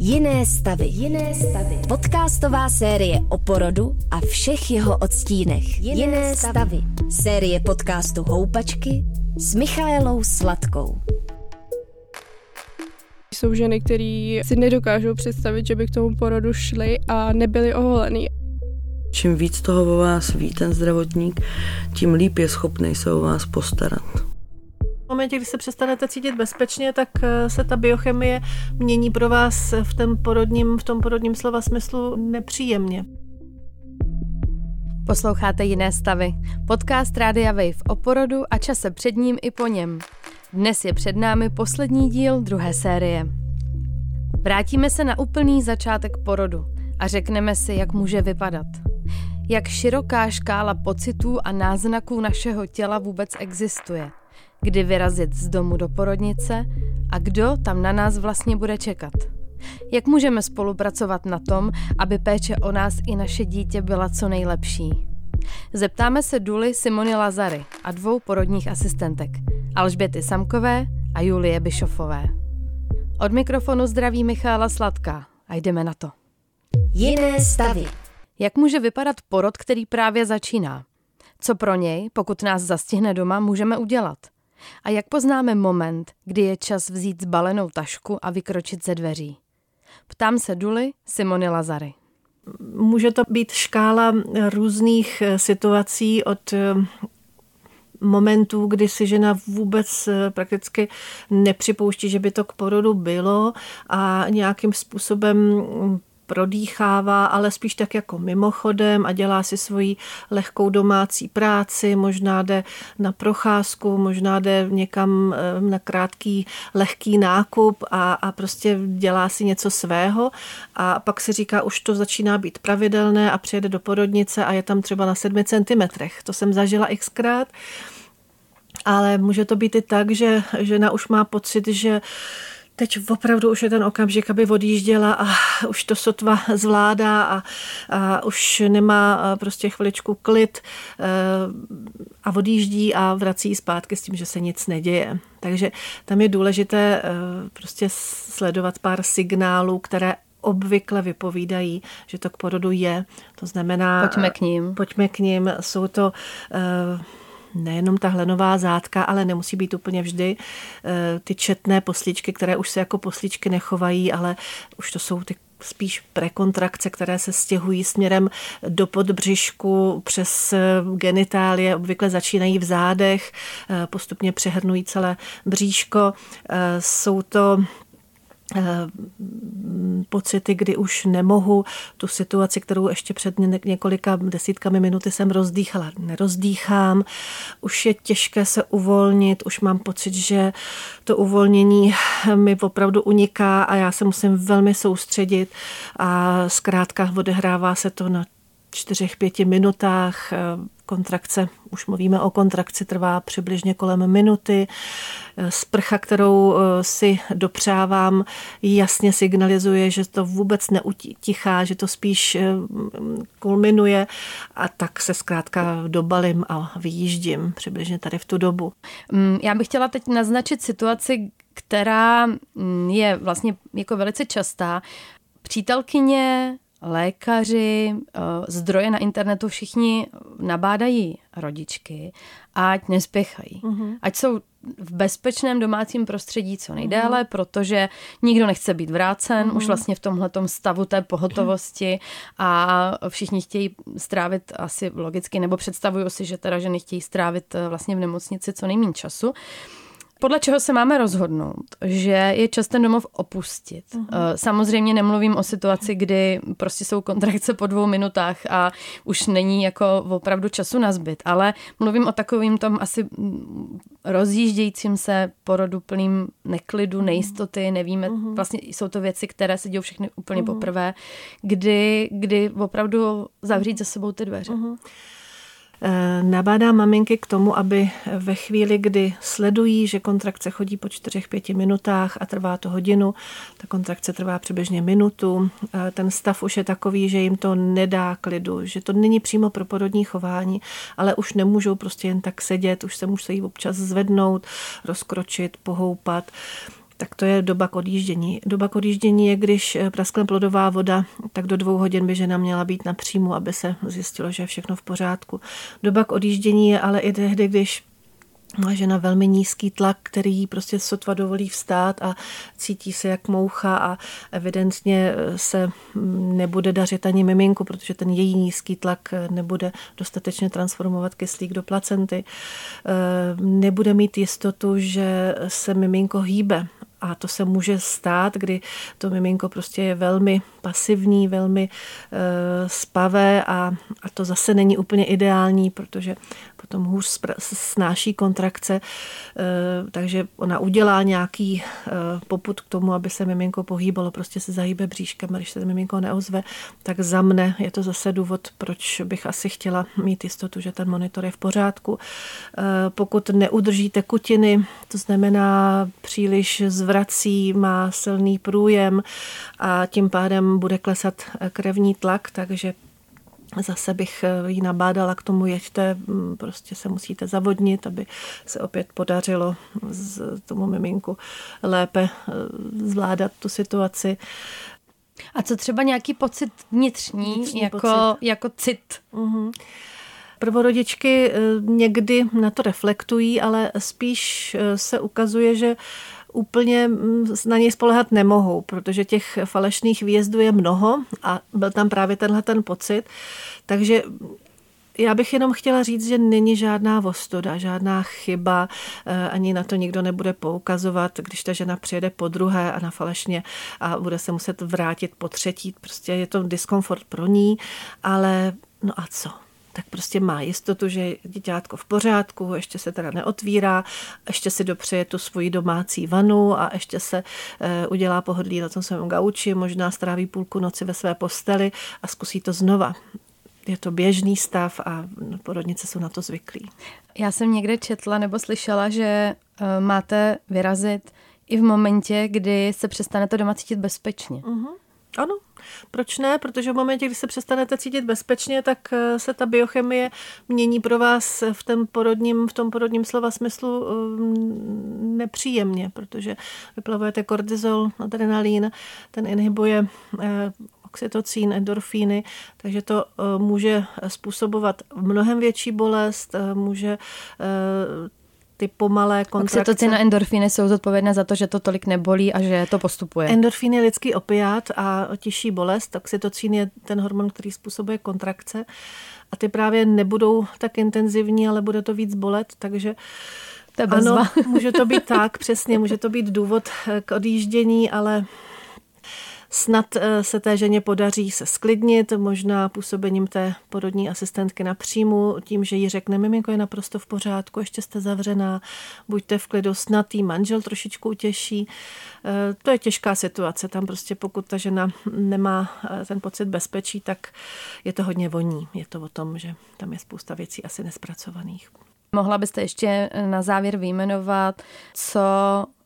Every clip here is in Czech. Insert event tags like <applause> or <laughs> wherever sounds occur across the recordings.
Jiné stavy. Jiné stavy. Podcastová série o porodu a všech jeho odstínech. Jiné, Jiné stavy. stavy. Série podcastu Houpačky s Michaelou Sladkou. Jsou ženy, které si nedokážou představit, že by k tomu porodu šly a nebyly oholený. Čím víc toho o vás ví ten zdravotník, tím líp je schopný se o vás postarat. V momentě, kdy se přestanete cítit bezpečně, tak eh, se ta biochemie mění pro vás v tom porodním, v tom porodním slova smyslu nepříjemně. Posloucháte Jiné stavy. Podcast Rádia Wave o porodu a čase před ním i po něm. Dnes je před námi poslední díl druhé série. Vrátíme se na úplný začátek porodu a řekneme si, jak může vypadat. Jak široká škála pocitů a náznaků našeho těla vůbec existuje. Kdy vyrazit z domu do porodnice a kdo tam na nás vlastně bude čekat. Jak můžeme spolupracovat na tom, aby péče o nás i naše dítě byla co nejlepší? Zeptáme se Duly Simony Lazary a dvou porodních asistentek, Alžběty Samkové a Julie Bišofové. Od mikrofonu zdraví Michála Sladká a jdeme na to. Jiné stavy. Jak může vypadat porod, který právě začíná? Co pro něj, pokud nás zastihne doma, můžeme udělat? A jak poznáme moment, kdy je čas vzít zbalenou tašku a vykročit ze dveří? Ptám se Duly Simony Lazary. Může to být škála různých eh, situací od eh, momentů, kdy si žena vůbec eh, prakticky nepřipouští, že by to k porodu bylo a nějakým způsobem mm, prodýchává, ale spíš tak jako mimochodem a dělá si svoji lehkou domácí práci, možná jde na procházku, možná jde někam eh, na krátký lehký nákup a, a prostě dělá si něco svého a pak si říká, už to začíná být pravidelné a přijede do porodnice a je tam třeba na sedmi centimetrech. To jsem zažila xkrát. Ale může to být i tak, že žena už má pocit, že teď opravdu už je ten okamžik, aby odjížděla a už to sotva zvládá a, a už nemá prostě chviličku klid e, a odjíždí a vrací zpátky s tím, že se nic neděje. Takže tam je důležité e, prostě sledovat pár signálů, které obvykle vypovídají, že to k porodu je. To znamená... Pojďme k ním. Pojďme k ním. Jsou to uh, nejenom ta hlenová zátka, ale nemusí být úplně vždy eh, ty četné posličky, které už se jako posličky nechovají, ale už to jsou ty spíš prekontrakce, které se stěhují směrem do podbřišku přes eh, genitálie, obvykle začínají v zádech, eh, postupně přehrnují celé bříško. Jsou to pocity, kdy už nemohu tu situaci, kterou ještě před několika desítkami minuty jsem rozdýchala, nerozdýchám. Už je těžké se uvolnit, už mám pocit, že to uvolnění mi opravdu uniká a já se musím velmi soustředit a zkrátka odehrává se to na čtyřech, pěti minutách. Eh, kontrakce, už mluvíme o kontrakci, trvá přibližně kolem minuty. Eh, sprcha, kterou eh, si dopřávám, jasně signalizuje, že to vůbec neutichá, že to spíš kulminuje a tak se zkrátka dobalím a vyjíždím přibližně tady v tu dobu. Mm, já bych chtěla teď naznačit situaci, která mm, je vlastně jako velice častá. Přítelkyně lékaři, eh, zdroje na internetu všichni nabádají rodičky, ať nespěchají. Uh-huh. Ať jsou v bezpečném domácím prostředí co nejdéle, uh-huh. protože nikdo nechce být vrácen uh-huh. už vlastně v tomhle stavu té pohotovosti a všichni chtějí strávit asi logicky, nebo představují si, že teda ženy chtějí strávit eh, vlastně v nemocnici co nejméně času. Podle čeho se máme rozhodnout, že je čas ten domov opustit. Uh-huh. Samozřejmě nemluvím o situaci, kdy prostě jsou kontrakce po dvou minutách a už není jako opravdu času na zbyt, ale mluvím o takovým tom asi rozjíždějícím se porodu plným neklidu, mhm. nejistoty, nevíme, uh-huh. vlastně jsou to věci, které se dějí všechny úplně uh-huh. poprvé, kdy, kdy opravdu zavřít za sebou ty dveře. Uh-huh. Eh, nabádá maminky k tomu, aby ve chvíli, kdy sledují, že kontrakce chodí po 4-5 minutách a trvá to hodinu, ta kontrakce trvá přibližně minutu, eh, ten stav už je takový, že jim to nedá klidu, že to není přímo pro porodní chování, ale už nemůžou prostě jen tak sedět, už se musí občas zvednout, rozkročit, pohoupat tak to je doba k odjíždění. Doba k odjíždění je, když eh, praskne plodová voda, tak do dvou hodin by žena měla být na příjmu, aby se zjistilo, že je všechno v pořádku. Doba k odjíždění je ale i tehdy, když má žena velmi nízký tlak, který jí prostě sotva dovolí vstát a cítí se jak moucha a evidentně eh, se mm, nebude dařit ani miminku, protože ten její nízký tlak eh, nebude dostatečně transformovat kyslík do placenty. Nebude mít jistotu, že se miminko hýbe a to se může stát, kdy to miminko prostě je velmi pasivní, velmi e, spavé a, a to zase není úplně ideální, protože potom hůř snáší kontrakce, e, takže ona udělá nějaký e, poput k tomu, aby se miminko pohýbalo, prostě se zahýbe bříškem a když se miminko neozve, tak za mne je to zase důvod, proč bych asi chtěla mít jistotu, že ten monitor je v pořádku. E, pokud neudrží tekutiny, to znamená příliš zvrací, má silný průjem a tím pádem bude klesat krevní tlak, takže Zase bych eh, ji nabádala k tomu, jeďte, mm, prostě se musíte zavodnit, aby se opět podařilo z tomu miminku lépe eh, zvládat tu situaci. A co třeba nějaký pocit vnitřní, vnitřní jako, pocit. jako cit? Uh-huh. Prvorodičky eh, někdy na to reflektují, ale spíš se ukazuje, že úplně mm, na něj spolehat nemohou, protože těch falešných výjezdů je mnoho a byl tam právě tenhle ten pocit. Takže já bych jenom chtěla říct, že není žádná vostoda, žádná chyba, eh, ani na to nikdo nebude poukazovat, když ta žena přijede po druhé a na falešně a bude se muset vrátit po třetí. Prostě je to diskomfort pro ní, ale no a co? Tak prostě má jistotu, že je děťátko v pořádku, ještě se teda neotvírá, ještě si dopřeje tu svoji domácí vanu a ještě se e, udělá pohodlí na tom svém gauči, možná stráví půlku noci ve své posteli a zkusí to znova. Je to běžný stav a porodnice jsou na to zvyklí. Já jsem někde četla nebo slyšela, že e, máte vyrazit i v momentě, kdy se přestanete doma cítit bezpečně. Uh-huh. Ano, proč ne? Protože v momentě, kdy se přestanete cítit bezpečně, tak eh, se ta biochemie mění pro vás v, tom porodním, v tom porodním slova smyslu mm, nepříjemně, protože vyplavujete kortizol, adrenalín, ten inhibuje eh, oxytocín, endorfíny, takže to eh, může způsobovat mnohem větší bolest, může ty pomalé kontrakce. Oxytocin a endorfíny jsou zodpovědné za to, že to tolik nebolí a že to postupuje. Endorfín je lidský opiát a těžší bolest. Oxytocin je ten hormon, který způsobuje kontrakce a ty právě nebudou tak intenzivní, ale bude to víc bolet, takže ano, může to být tak, přesně, může to být důvod k odjíždění, ale Snad eh, se té ženě podaří se sklidnit, možná působením té porodní asistentky na příjmu, tím, že jí řekne, miminko je naprosto v pořádku, ještě jste zavřená, buďte v klidu, snad jí manžel trošičku utěší. Eh, to je těžká situace, tam prostě pokud ta žena nemá eh, ten pocit bezpečí, tak je to hodně voní. Je to o tom, že tam je spousta věcí asi nespracovaných. Mohla byste ještě na závěr vyjmenovat, co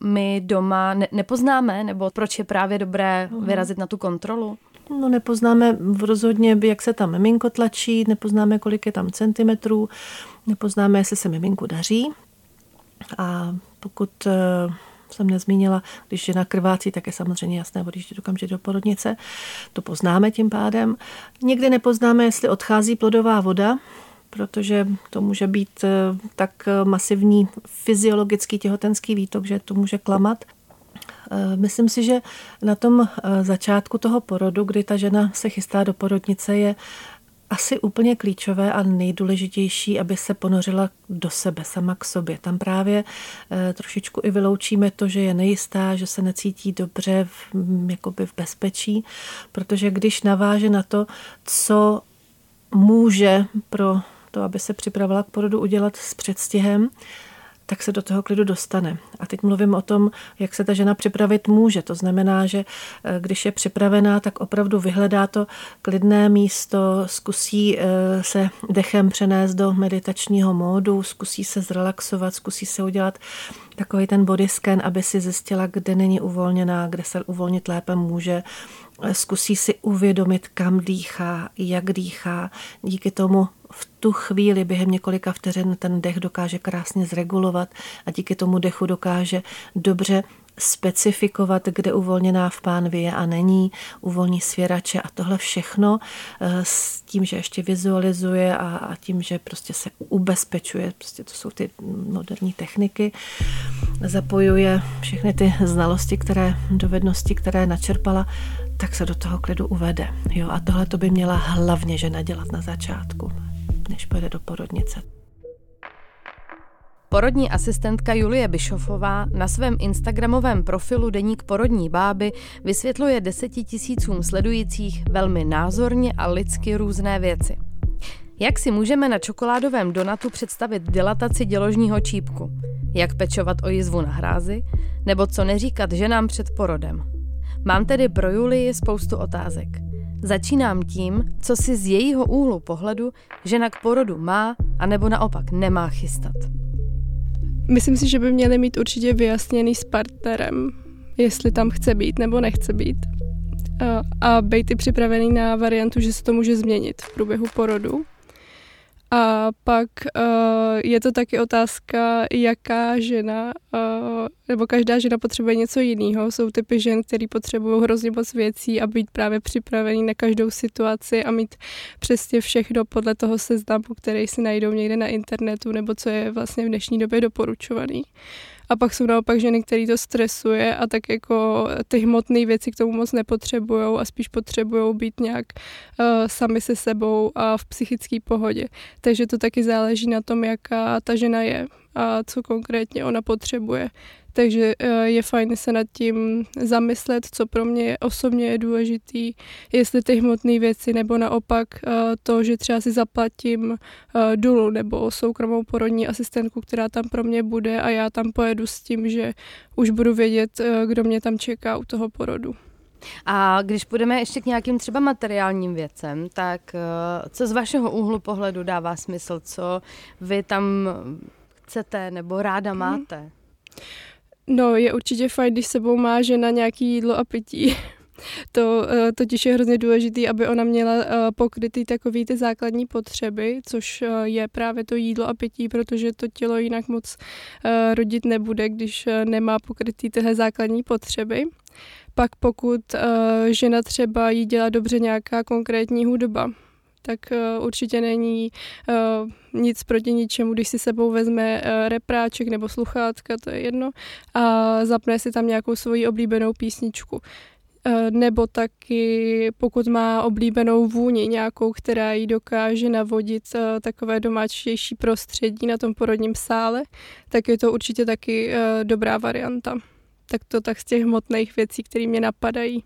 my doma ne- nepoznáme, nebo proč je právě dobré mhm. vyrazit na tu kontrolu? No nepoznáme rozhodně, jak se tam miminko tlačí, nepoznáme, kolik je tam centimetrů, nepoznáme, jestli se miminku daří. A pokud eh, jsem nezmínila, když žena krvácí, tak je samozřejmě jasné odjíždět okamžitě do porodnice. To poznáme tím pádem. Někdy nepoznáme, jestli odchází plodová voda, protože to může být eh, tak masivní fyziologický těhotenský výtok, že to může klamat. Eh, myslím si, že na tom eh, začátku toho porodu, kdy ta žena se chystá do porodnice, je asi úplně klíčové a nejdůležitější, aby se ponořila do sebe, sama k sobě. Tam právě trošičku i vyloučíme to, že je nejistá, že se necítí dobře, v, jakoby v bezpečí, protože když naváže na to, co může pro to, aby se připravila k porodu udělat s předstihem, tak se do toho klidu dostane. A teď mluvím o tom, jak se ta žena připravit může. To znamená, že eh, když je připravená, tak opravdu vyhledá to klidné místo, zkusí eh, se dechem přenést do meditačního módu, zkusí se zrelaxovat, zkusí se udělat takový ten body scan, aby si zjistila, kde není uvolněná, kde se uvolnit lépe může. Zkusí si uvědomit, kam dýchá, jak dýchá. Díky tomu v tu chvíli během několika vteřin ten dech dokáže krásně zregulovat a díky tomu dechu dokáže dobře specifikovat, kde uvolněná v pánvi je a není, uvolní svěrače a tohle všechno eh, s tím, že ještě vizualizuje a, a tím, že prostě se ubezpečuje, prostě to jsou ty moderní techniky, zapojuje všechny ty znalosti, které, dovednosti, které načerpala, tak se do toho klidu uvede. Jo, a tohle to by měla hlavně žena dělat na začátku, než pojede do porodnice. Porodní asistentka Julie Bišofová na svém instagramovém profilu Deník porodní báby vysvětluje desetitisícům sledujících velmi názorně a lidsky různé věci. Jak si můžeme na čokoládovém donatu představit dilataci děložního čípku? Jak pečovat o jizvu na hrázi? Nebo co neříkat ženám před porodem? Mám tedy pro Julii spoustu otázek. Začínám tím, co si z jejího úhlu pohledu žena k porodu má, anebo naopak nemá chystat. Myslím si, že by měli mít určitě vyjasněný s partnerem, jestli tam chce být nebo nechce být. A být i připravený na variantu, že se to může změnit v průběhu porodu. A pak uh, je to taky otázka, jaká žena, uh, nebo každá žena potřebuje něco jiného. Jsou typy žen, které potřebují hrozně moc věcí a být právě připravený na každou situaci a mít přesně všechno podle toho seznamu, který si najdou někde na internetu, nebo co je vlastně v dnešní době doporučovaný. A pak jsou naopak ženy, které to stresuje a tak jako ty hmotné věci k tomu moc nepotřebují a spíš potřebují být nějak uh, sami se sebou a v psychické pohodě. Takže to taky záleží na tom, jaká ta žena je a co konkrétně ona potřebuje. Takže eh, je fajn se nad tím zamyslet, co pro mě osobně je důležitý, jestli ty hmotné věci, nebo naopak eh, to, že třeba si zaplatím eh, dulu nebo soukromou porodní asistentku, která tam pro mě bude a já tam pojedu s tím, že už budu vědět, kdo mě tam čeká u toho porodu. A když půjdeme ještě k nějakým třeba materiálním věcem, tak co z vašeho úhlu pohledu dává smysl, co vy tam chcete nebo ráda mhm. máte? Hmm. No, je určitě fajn, když sebou má žena nějaký jídlo a pití. <laughs> To eh, totiž je hrozně důležité, aby ona měla eh, pokrytý takový ty základní potřeby, což eh, je právě to jídlo a pití, protože to tělo jinak moc rodit nebude, když nemá pokrytý tyhle základní potřeby. Pak pokud žena třeba jí dělá dobře nějaká konkrétní hudba, tak uh, určitě není uh, nic proti ničemu, když si sebou vezme uh, repráček nebo sluchátka, to je jedno, a zapne si tam nějakou svoji oblíbenou písničku. Nebo taky, pokud má oblíbenou vůni nějakou, která jí dokáže navodit takové domáčtější prostředí na tom porodním sále, tak je to určitě taky dobrá varianta. Tak to tak z těch hmotných věcí, které mě napadají.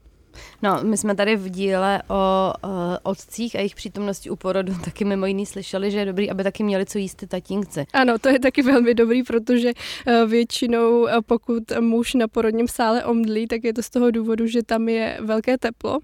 No, my jsme tady v díle o uh, otcích a jejich přítomnosti u porodu <laughs> taky mimo jiný slyšeli, že je dobrý, aby taky měli co jíst ty tatínci. Ano, to je taky velmi dobrý, protože uh, většinou uh, pokud muž na porodním sále omdlí, tak je to z toho důvodu, že tam je velké teplo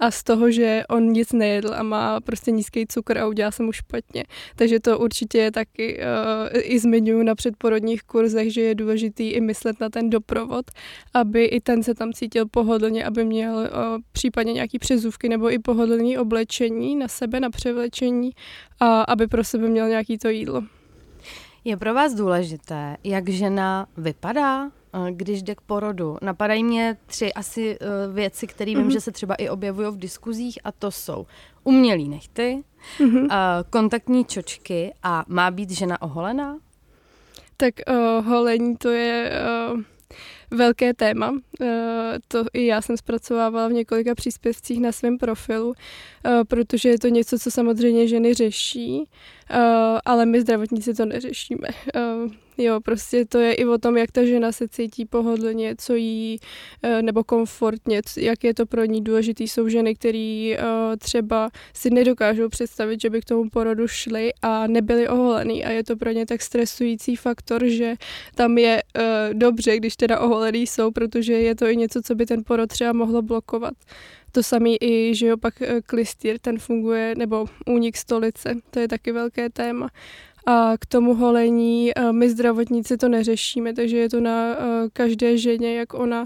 a z toho, že on nic nejedl a má prostě nízký cukr a udělá se mu špatně. Takže to určitě je taky uh, i zmiňuji na předporodních kurzech, že je důležitý i myslet na ten doprovod, aby i ten se tam cítil pohodlně, aby měl případně nějaký přezůvky nebo i pohodlný oblečení na sebe, na převlečení, a aby pro sebe měl nějaký to jídlo. Je pro vás důležité, jak žena vypadá, eh, když jde k porodu? Napadají mě tři asi eh, věci, které vím, mm-hmm. že se třeba i objevují v diskuzích a to jsou umělý nechty, mm-hmm. kontaktní čočky a má být žena oholená? Tak uh, holení to je... Uh velké téma. Eh, to i já jsem zpracovávala v několika příspěvcích na svém profilu, eh, protože je to něco, co samozřejmě ženy řeší, eh, ale my zdravotníci to neřešíme. Jo, prostě to je i o tom, jak ta žena se cítí pohodlně, co jí, eh, nebo komfortně, jak je to pro ní důležitý. Jsou ženy, které eh, třeba si nedokážou představit, že by k tomu porodu šly a nebyly oholený a je to pro ně tak stresující faktor, že tam je eh, dobře, když teda oholený jsou, protože je to i něco, co by ten porod třeba mohlo blokovat. To samý i, že jo, pak klistýr, ten funguje, nebo únik stolice, to je taky velké téma. A k tomu holení my zdravotníci to neřešíme, takže je to na každé ženě, jak ona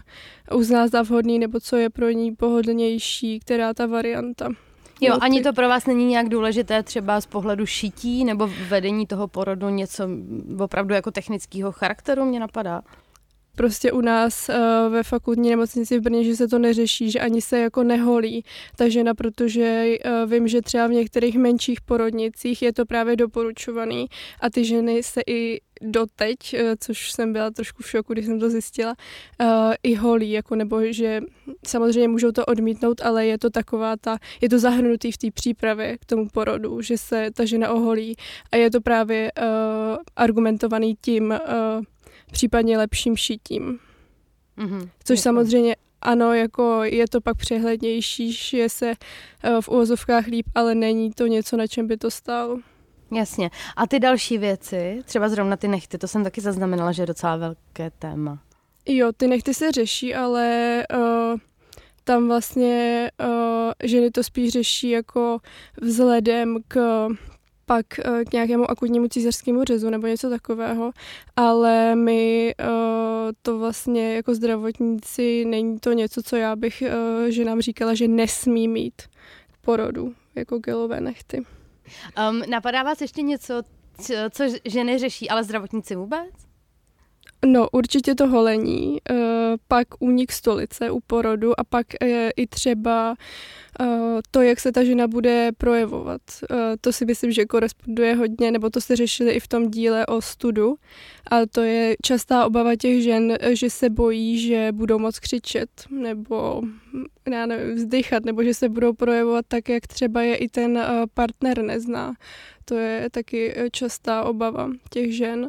uzná za vhodný, nebo co je pro ní pohodlnější, která ta varianta. Jo, ani to pro vás není nějak důležité třeba z pohledu šití nebo vedení toho porodu něco opravdu jako technického charakteru mě napadá? Prostě u nás uh, ve fakultní nemocnici v Brně, že se to neřeší, že ani se jako neholí ta žena, protože uh, vím, že třeba v některých menších porodnicích je to právě doporučovaný a ty ženy se i doteď, uh, což jsem byla trošku v šoku, když jsem to zjistila, i holí, jako nebo že samozřejmě můžou to odmítnout, ale je to taková ta, je to zahrnutý v té přípravě k tomu porodu, že se ta žena oholí. A je to právě argumentovaný tím, případně lepším šitím. Mm-hmm. Což jako. samozřejmě ano, jako je to pak přehlednější, je se eh, v uvozovkách líp, ale není to něco, na čem by to stálo. Jasně. A ty další věci, třeba zrovna ty nechty, to jsem taky zaznamenala, že je docela velké téma. Jo, ty nechty se řeší, ale uh, tam vlastně uh, ženy to spíš řeší jako vzhledem k pak eh, k nějakému akutnímu císařskému řezu nebo něco takového, ale my uh, to vlastně jako zdravotníci není to něco, co já bych uh, ženám říkala, že nesmí mít k porodu, jako gelové nechty. Um, napadá vás ještě něco, co, co ženy řeší, ale zdravotníci vůbec? No, určitě to holení, uh, pak únik stolice u porodu a pak uh, i třeba uh, to, jak se ta žena bude projevovat. To si myslím, že koresponduje hodně, nebo to se řešili i v tom díle o studu. A to je častá obava těch žen, že se bojí, že budou moc křičet, nebo já nevím, vzdychat, nebo že se budou projevovat tak, jak třeba je i ten partner nezná. To je taky častá obava těch žen.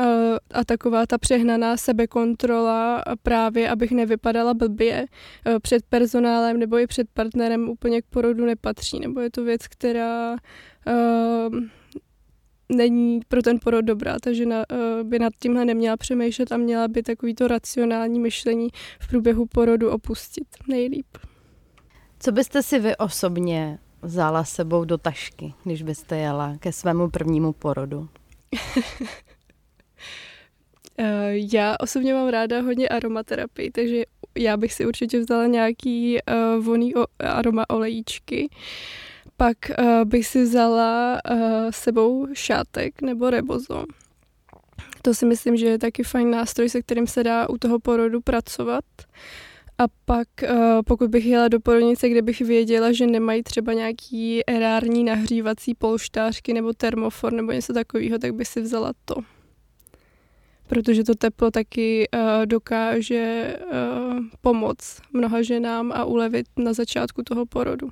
Uh, a taková ta přehnaná sebekontrola právě, abych nevypadala blbě uh, před personálem nebo i před partnerem úplně k porodu nepatří, nebo je to věc, která uh, není pro ten porod dobrá, ta žena uh, by nad tímhle neměla přemýšlet a měla by takovýto racionální myšlení v průběhu porodu opustit nejlíp. Co byste si vy osobně vzala sebou do tašky, když byste jela ke svému prvnímu porodu? <laughs> Eh, já osobně mám ráda hodně aromaterapii, takže já bych si určitě vzala nějaký uh, voný o, aroma olejíčky. Pak uh, bych si vzala uh, sebou šátek nebo rebozo. To si myslím, že je taky fajn nástroj, se kterým se dá u toho porodu pracovat. A pak, pokud bych jela do porodnice, kde bych věděla, že nemají třeba nějaký erární nahřívací polštářky nebo termofor nebo něco takového, tak bych si vzala to protože to teplo taky uh, dokáže uh, pomoct mnoha ženám a ulevit na začátku toho porodu.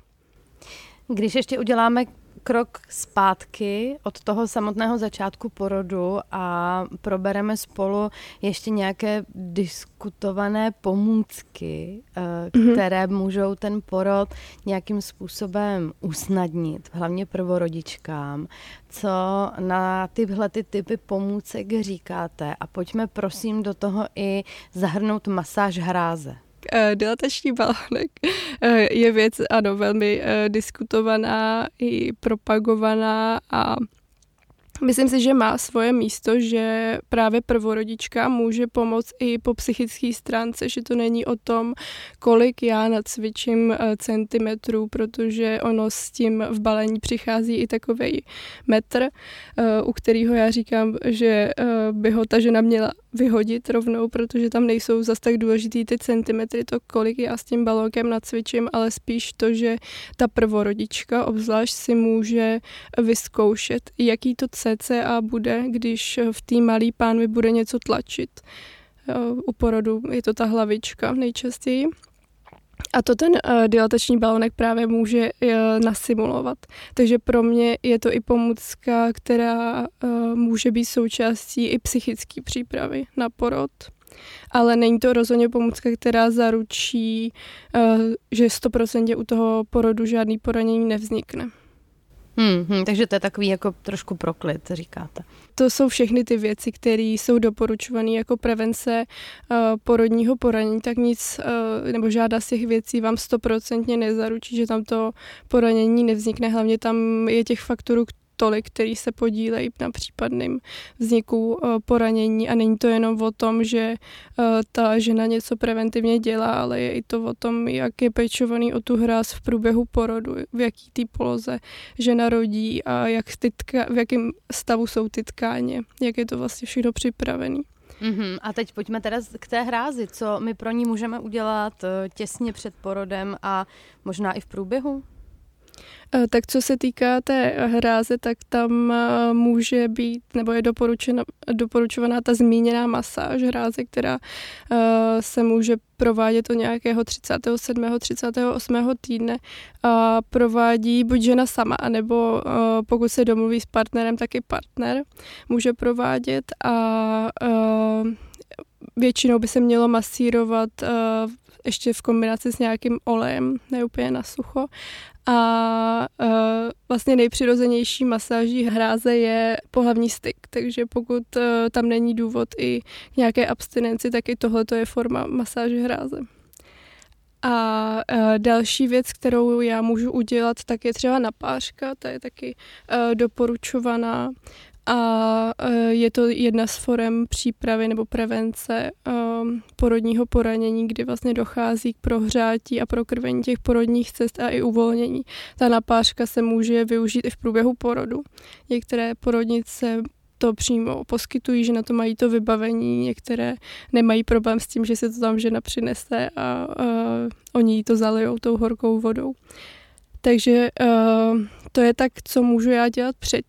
Když ještě uděláme krok zpátky od toho samotného začátku porodu a probereme spolu ještě nějaké diskutované pomůcky, mm-hmm. které můžou ten porod nějakým způsobem usnadnit, hlavně prvorodičkám. Co na tyhle ty typy pomůcek říkáte? A pojďme prosím do toho i zahrnout masáž hráze. Eh, dilatační balonek eh, je věc, ano, velmi eh, diskutovaná i propagovaná a Myslím si, že má svoje místo, že právě prvorodička může pomoct i po psychické stránce, že to není o tom, kolik já nacvičím eh, centimetrů, protože ono s tím v balení přichází i takový metr, eh, u kterého já říkám, že eh, by ho ta žena měla vyhodit rovnou, protože tam nejsou zas tak důležitý ty centimetry, to kolik já s tím balónkem nacvičím, ale spíš to, že ta prvorodička obzvlášť si může vyzkoušet, jaký to cca bude, když v té malý pánvi bude něco tlačit. U porodu je to ta hlavička nejčastěji. A to ten uh, dilatační balonek právě může uh, nasimulovat. Takže pro mě je to i pomůcka, která uh, může být součástí i psychické přípravy na porod. Ale není to rozhodně pomůcka, která zaručí, uh, že 100% u toho porodu žádný poranění nevznikne. Hmm, hmm, takže to je takový jako trošku proklit, říkáte. To jsou všechny ty věci, které jsou doporučované jako prevence uh, porodního poranění, tak nic, uh, nebo žádná z těch věcí vám stoprocentně nezaručí, že tam to poranění nevznikne. Hlavně tam je těch faktorů, tolik, který se podílejí na případném vzniku uh, poranění a není to jenom o tom, že uh, ta žena něco preventivně dělá, ale je i to o tom, jak je pečovaný o tu hráz v průběhu porodu, v jaký té poloze žena rodí a jak ty tka, v jakém stavu jsou ty tkáně, jak je to vlastně všechno připravený. Mm-hmm. A teď pojďme teda k té hrázi. Co my pro ní můžeme udělat eh, těsně před porodem a možná i v průběhu? Eh, tak co se týká té hráze, tak tam eh, může být, nebo je doporučena, doporučovaná ta zmíněná masáž hráze, která eh, se může provádět od nějakého 37. 38. týdne a provádí buď žena sama, anebo pokud se domluví s partnerem, tak i partner může provádět a většinou by se mělo masírovat ještě v kombinaci s nějakým olejem, ne úplně na sucho a uh, vlastně nejpřirozenější masáží hráze je pohlavní styk, takže pokud uh, tam není důvod i k nějaké abstinenci, tak i tohle je forma masáže hráze. A uh, další věc, kterou já můžu udělat, tak je třeba napářka, ta je taky doporučovaná a e, je to jedna z forem přípravy nebo prevence um, porodního poranění, kdy vlastně dochází k prohřátí a prokrvení těch porodních cest a i uvolnění. Ta napářka se může využít i v průběhu porodu. Některé porodnice to přímo poskytují, že na to mají to vybavení, některé nemají problém s tím, že se to tam žena přinese a, a oni jí to zalijou tou horkou vodou. Takže uh, to je tak, co můžu já dělat před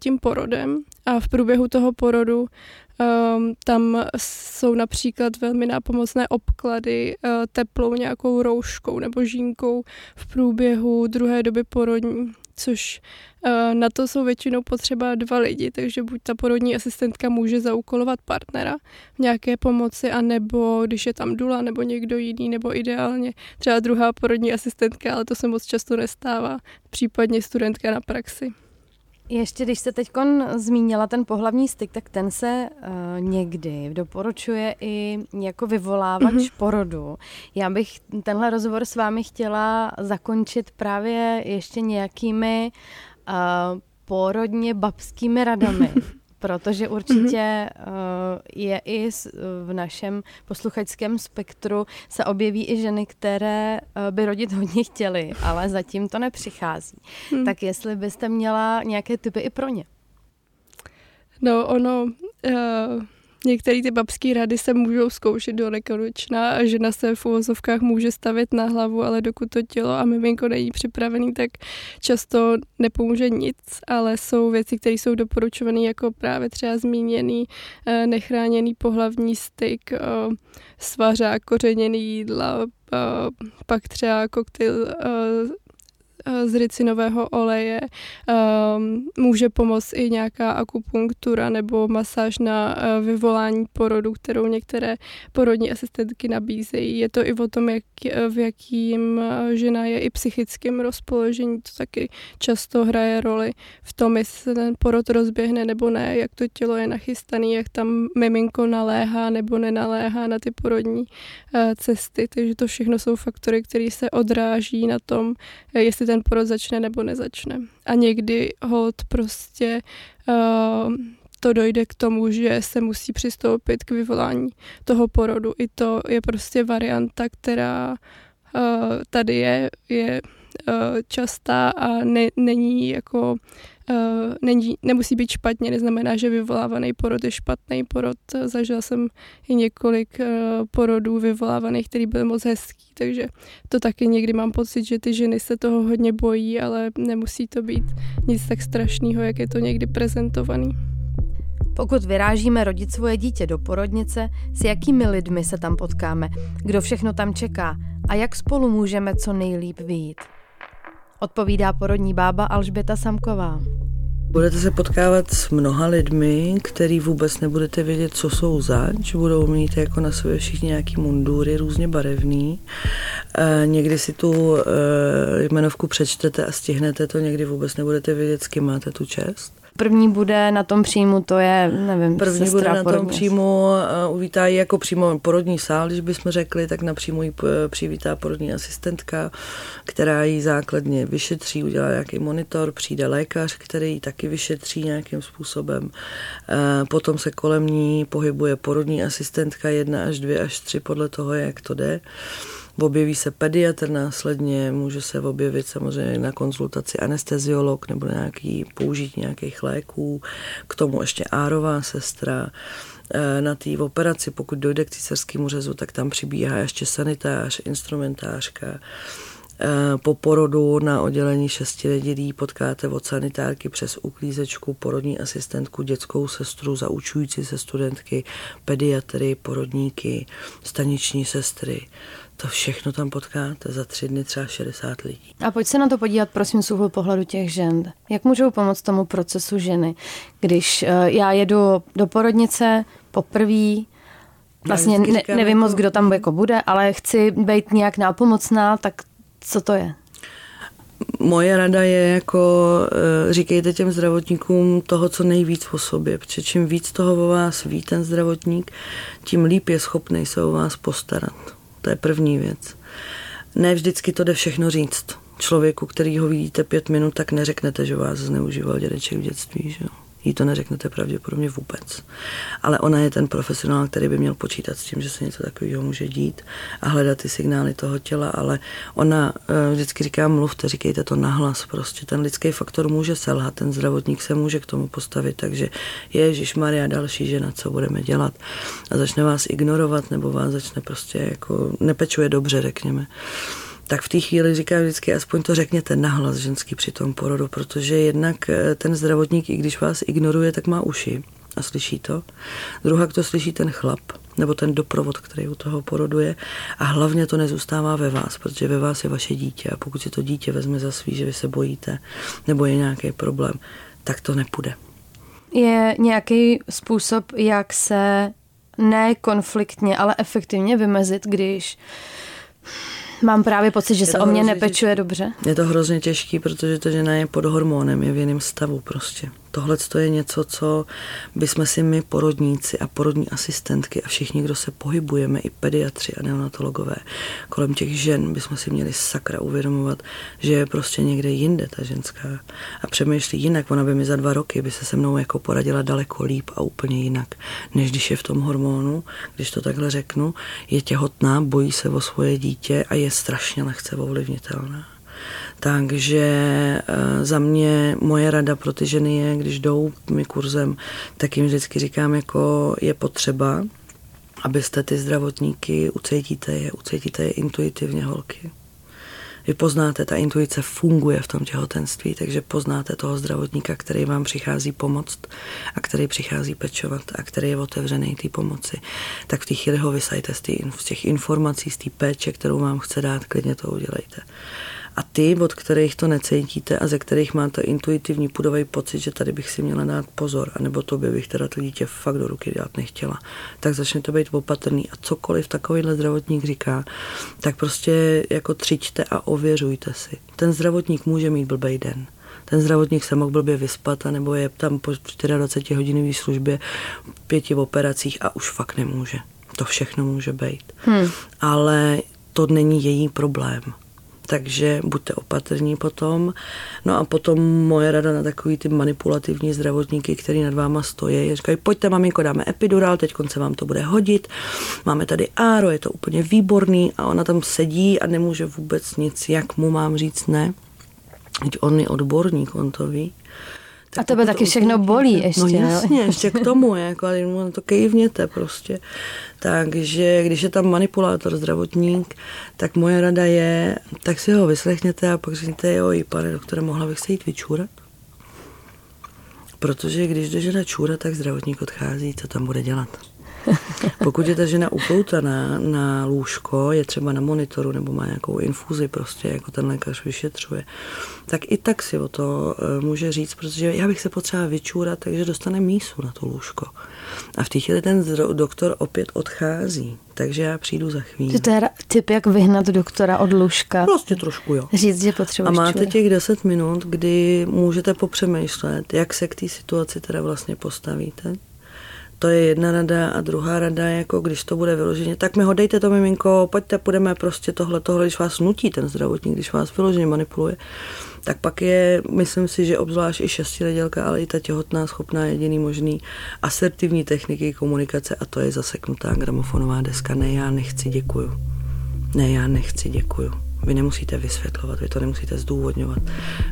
tím porodem a v průběhu toho porodu um, tam jsou například velmi nápomocné obklady uh, teplou nějakou rouškou nebo žínkou v průběhu druhé doby porodní, což uh, na to jsou většinou potřeba dva lidi, takže buď ta porodní asistentka může zaúkolovat partnera v nějaké pomoci, anebo když je tam dula nebo někdo jiný, nebo ideálně třeba druhá porodní asistentka, ale to se moc často nestává, případně studentka na praxi. Ještě když se teď zmínila ten pohlavní styk, tak ten se uh, někdy doporučuje i jako vyvolávač mm-hmm. porodu. Já bych tenhle rozhovor s vámi chtěla zakončit právě ještě nějakými uh, porodně babskými radami. <laughs> protože určitě uh, je i v našem posluchačském spektru se objeví i ženy, které uh, by rodit hodně chtěly, ale zatím to nepřichází. Hmm. Tak jestli byste měla nějaké typy i pro ně? No, ono... Uh Některé ty babské rady se můžou zkoušet do nekonečna a žena se v uvozovkách může stavět na hlavu, ale dokud to tělo a miminko není připravený, tak často nepomůže nic, ale jsou věci, které jsou doporučované jako právě třeba zmíněný eh, nechráněný pohlavní styk, eh, svařák, kořeněný jídla, eh, pak třeba koktejl z ricinového oleje. Ehm, může pomoct i nějaká akupunktura nebo masáž na eh, vyvolání porodu, kterou některé porodní asistentky nabízejí. Je to i o tom, jak, v jakým eh, žena je i psychickém rozpoložení. To taky často hraje roli v tom, jestli ten porod rozběhne nebo ne, jak to tělo je nachystané, jak tam miminko naléhá nebo nenaléhá na ty porodní eh, cesty. Takže to všechno jsou faktory, které se odráží na tom, jestli ten porod začne nebo nezačne. A někdy hod prostě uh, to dojde k tomu, že se musí přistoupit k vyvolání toho porodu. I to je prostě varianta, která uh, tady je, je uh, častá a ne, není jako uh, není, nemusí být špatně, neznamená, že vyvolávaný porod je špatný porod. Zažila jsem i několik uh, porodů vyvolávaných, který byl moc hezký, takže to taky někdy mám pocit, že ty ženy se toho hodně bojí, ale nemusí to být nic tak strašného, jak je to někdy prezentovaný. Pokud vyrážíme rodit svoje dítě do porodnice, s jakými lidmi se tam potkáme, kdo všechno tam čeká a jak spolu můžeme co nejlíp vyjít. Odpovídá porodní bába Alžběta Samková. Budete se potkávat s mnoha lidmi, který vůbec nebudete vědět, co jsou zač. Budou mít jako na sobě všichni nějaký mundury, různě barevný. E, někdy si tu e, jmenovku přečtete a stihnete to, někdy vůbec nebudete vědět, s kým máte tu čest. První bude na tom příjmu, to je, nevím, První sestra bude na tom příjmu, uh, uvítají jako přímo porodní sál, když bychom řekli, tak na příjmu ji přivítá porodní asistentka, která ji základně vyšetří, udělá nějaký monitor, přijde lékař, který ji taky vyšetří nějakým způsobem. Uh, potom se kolem ní pohybuje porodní asistentka, jedna až dvě až tři, podle toho, jak to jde. Objeví se pediatr následně, může se objevit samozřejmě na konzultaci anesteziolog nebo nějaký použití nějakých léků, k tomu ještě árová sestra. eh, na té operaci, pokud dojde k císařskému řezu, tak tam přibíhá ještě sanitář, instrumentářka, Eh, po porodu na oddělení šesti nedělí potkáte od sanitárky přes uklízečku, porodní asistentku, dětskou sestru, zaučující se studentky, pediatry, porodníky, staniční sestry. To všechno tam potkáte za tři dny třeba 60 lidí. A pojď se na to podívat, prosím, z úhlu pohledu těch žen. Jak můžou pomoct tomu procesu ženy? Když uh, já jedu do porodnice poprvé, vlastně ne, nevím moc, jako- kdo tam jako bude, ale chci být nějak nápomocná, tak co to je? Moje rada je jako eh, říkejte těm zdravotníkům toho, co nejvíc o sobě, protože čím víc toho o vás ví ten zdravotník, tím líp je schopný se o vás postarat. To je první věc. Ne vždycky to jde všechno říct. Člověku, který ho vidíte pět minut, tak neřeknete, že vás zneužíval dědeček v dětství. Že jo? Jí to neřeknete pravděpodobně vůbec. Ale ona je ten profesionál, který by měl počítat s tím, že se něco takového může dít a hledat ty signály toho těla, ale ona eh, vždycky říká, mluvte, říkejte to nahlas prostě. Ten lidský faktor může selhat, ten zdravotník se může k tomu postavit, takže Ježíš Maria další žena, co budeme dělat? A začne vás ignorovat nebo vás začne prostě jako nepečuje dobře, řekněme tak v té chvíli říkám vždycky, aspoň to řekněte nahlas ženský při tom porodu, protože jednak eh, ten zdravotník, i když vás ignoruje, tak má uši a slyší to. Druhá, to slyší ten chlap, nebo ten doprovod, který u toho porodu je. A hlavně to nezůstává ve vás, protože ve vás je vaše dítě. A pokud si to dítě vezme za svý, že vy se bojíte, nebo je nějaký problém, tak to nepůjde. Je nějaký způsob, jak se ne konfliktně, ale efektivně vymezit, když Mám právě pocit, že se o mě nepečuje dobře. Je to hrozně těžký, protože ta žena je pod hormonem, je v jiném stavu prostě. Tohle je něco, co bychom si my porodníci a porodní asistentky a všichni, kdo se pohybujeme, i pediatři a neonatologové, kolem těch žen, bychom si měli sakra uvědomovat, že je prostě někde jinde ta ženská a přemýšlí jinak. Ona by mi za dva roky by se se mnou jako poradila daleko líp a úplně jinak, než když je v tom hormonu, když to takhle řeknu, je těhotná, bojí se o svoje dítě a je strašně lehce ovlivnitelná. Takže eh, za mě moje rada pro ty ženy je, když jdou mi kurzem, tak jim vždycky říkám, jako je potřeba, abyste ty zdravotníky, ucítíte je, ucítíte je intuitivně holky. Vy poznáte, ta intuice funguje v tom těhotenství, takže poznáte toho zdravotníka, který vám přichází pomoct a který přichází pečovat a který je otevřený té pomoci. Tak v té chvíli ho vysajte z, z těch informací, z té péče, kterou vám chce dát, klidně to udělejte. A ty, od kterých to necítíte a ze kterých máte intuitivní pudový pocit, že tady bych si měla dát pozor, anebo by bych teda to dítě fakt do ruky dát nechtěla, tak začnete být opatrný a cokoliv takovýhle zdravotník říká, tak prostě jako třičte a ověřujte si. Ten zdravotník může mít blbej den ten zdravotník se mohl blbě vyspat, nebo je tam po 24 hodinové službě, pěti operacích a už fakt nemůže. To všechno může být. Hmm. Ale to není její problém takže buďte opatrní potom. No a potom moje rada na takový ty manipulativní zdravotníky, který nad váma stojí, je, říkají, pojďte maminko, dáme epidural, teď se vám to bude hodit, máme tady áro, je to úplně výborný a ona tam sedí a nemůže vůbec nic, jak mu mám říct ne. Teď on je odborník, on to ví. Tak a tebe taky všechno bolí no ještě. No jasně, ještě k tomu, <laughs> jako, ale to kejvněte prostě. Takže když je tam manipulátor, zdravotník, tak moje rada je, tak si ho vyslechněte a pak řekněte, jo, i pane doktore, mohla bych se jít vyčůrat? Protože když jde žena čůra, tak zdravotník odchází, co tam bude dělat? <laughs> Pokud je ta žena upoutaná na lůžko, je třeba na monitoru nebo má nějakou infuzi prostě, jako ten lékař vyšetřuje, tak i tak si o to eh, může říct, protože já bych se potřeba vyčůrat, takže dostane mísu na to lůžko. A v té chvíli ten doktor opět odchází, takže já přijdu za chvíli. To je typ, jak vyhnat doktora od lůžka. Prostě trošku, jo. Říct, že potřebuješ A máte těch 10 minut, kdy můžete popřemýšlet, jak se k té situaci teda vlastně postavíte. To je jedna rada a druhá rada, jako když to bude vyloženě, tak mi ho dejte to miminko, pojďte, půjdeme prostě tohle, tohle, když vás nutí ten zdravotník, když vás vyloženě manipuluje, tak pak je, myslím si, že obzvlášť i šestiledělka, ale i ta těhotná schopná jediný možný asertivní techniky komunikace a to je zaseknutá gramofonová deska. Ne, já nechci, děkuju. Ne, já nechci, děkuju. Vy nemusíte vysvětlovat, vy to nemusíte zdůvodňovat.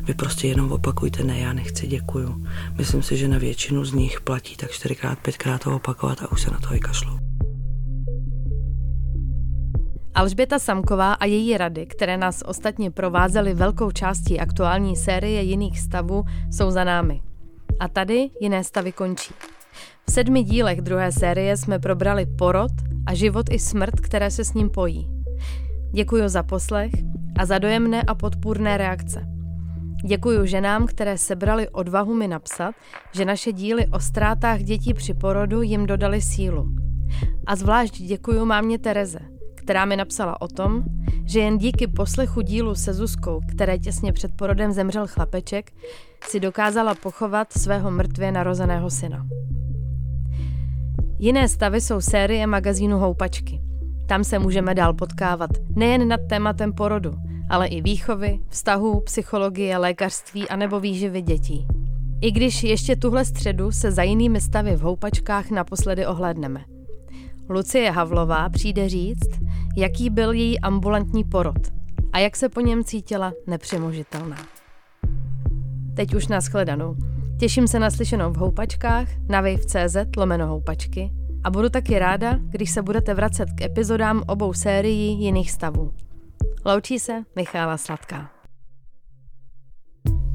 Vy prostě jenom opakujte, ne, já nechci, děkuju. Myslím si, že na většinu z nich platí tak čtyřikrát, pětkrát to opakovat a už se na to vykašlou. Alžběta Samková a její rady, které nás ostatně provázely velkou částí aktuální série jiných stavů, jsou za námi. A tady jiné stavy končí. V sedmi dílech druhé série jsme probrali porod a život i smrt, které se s ním pojí. Děkuji za poslech a za dojemné a podpůrné reakce. Děkuji ženám, které sebrali odvahu mi napsat, že naše díly o ztrátách dětí při porodu jim dodali sílu. A zvlášť děkuji mámě Tereze, která mi napsala o tom, že jen díky poslechu dílu se Zuzkou, které těsně před porodem zemřel chlapeček, si dokázala pochovat svého mrtvě narozeného syna. Jiné stavy jsou série magazínu Houpačky. Tam se můžeme dál potkávat nejen nad tématem porodu, ale i výchovy, vztahů, psychologie, lékařství a nebo výživy dětí. I když ještě tuhle středu se za jinými stavy v houpačkách naposledy ohlédneme. Lucie Havlová přijde říct, jaký byl její ambulantní porod a jak se po něm cítila nepřemožitelná. Teď už na shledanou. Těším se na slyšenou v houpačkách na wave.cz lomeno houpačky a budu taky ráda, když se budete vracet k epizodám obou sérií jiných stavů. Loučí se Michála Sladká.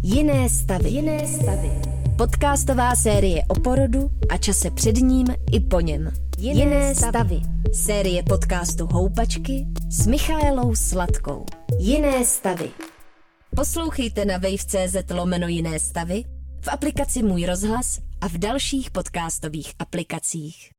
Jiné stavy. Jiné stavy. Podcastová série o porodu a čase před ním i po něm. Jiné, Jiné stavy. stavy. Série podcastu Houpačky s Michaelou Sladkou. Jiné stavy. Poslouchejte na wave.cz lomeno Jiné stavy, v aplikaci Můj rozhlas a v dalších podcastových aplikacích.